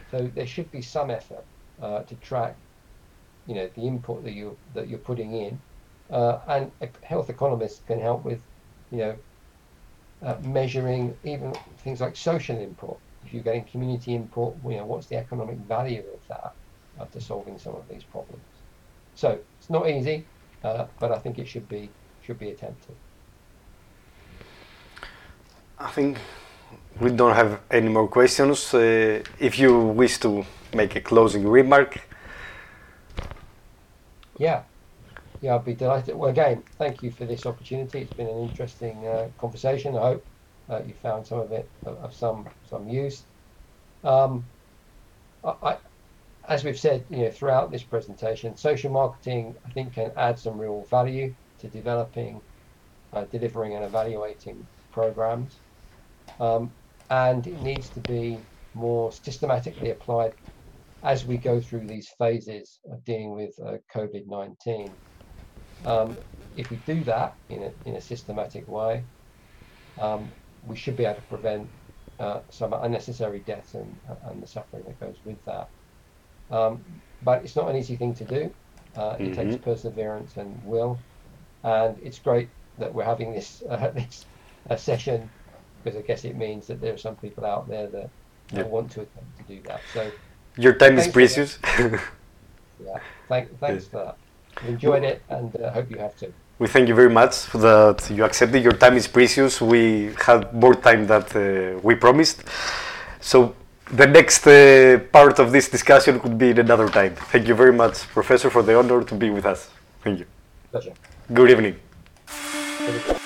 So there should be some effort uh, to track, you know, the input that you that you're putting in, uh, and health economists can help with, you know, uh, measuring even things like social input. If you're getting community input, you know, what's the economic value of that after solving some of these problems? So it's not easy, uh, but I think it should be should be attempted. I think we don't have any more questions. Uh, if you wish to make a closing remark, Yeah, yeah, I'd be delighted. Well, again, thank you for this opportunity. It's been an interesting uh, conversation. I hope uh, you found some of it of, some some use. Um, I, I, as we've said, you know, throughout this presentation, social marketing I think can add some real value to developing, uh, delivering, and evaluating programs, um, and it needs to be more systematically applied as we go through these phases of dealing with uh, COVID 19. Um, if we do that in a, in a systematic way, um, we should be able to prevent uh, some unnecessary deaths and, and the suffering that goes with that. Um, but it's not an easy thing to do. Uh, It takes Mhm. perseverance and will. And it's great that we're having this, uh, this uh, session because I guess it means that there are some people out there that Yeah. want to attempt to do that. So your time is Thanks for that. precious. Yeah, thank, thanks for that. Enjoyed it and uh, hope you have too. we thank you very much for that you accepted. Your time is precious. We had more time than uh, we promised. So the next uh, part of this discussion could be in another time. Thank you very much, Professor, for the honor to be with us. Thank you. Pleasure. Good evening.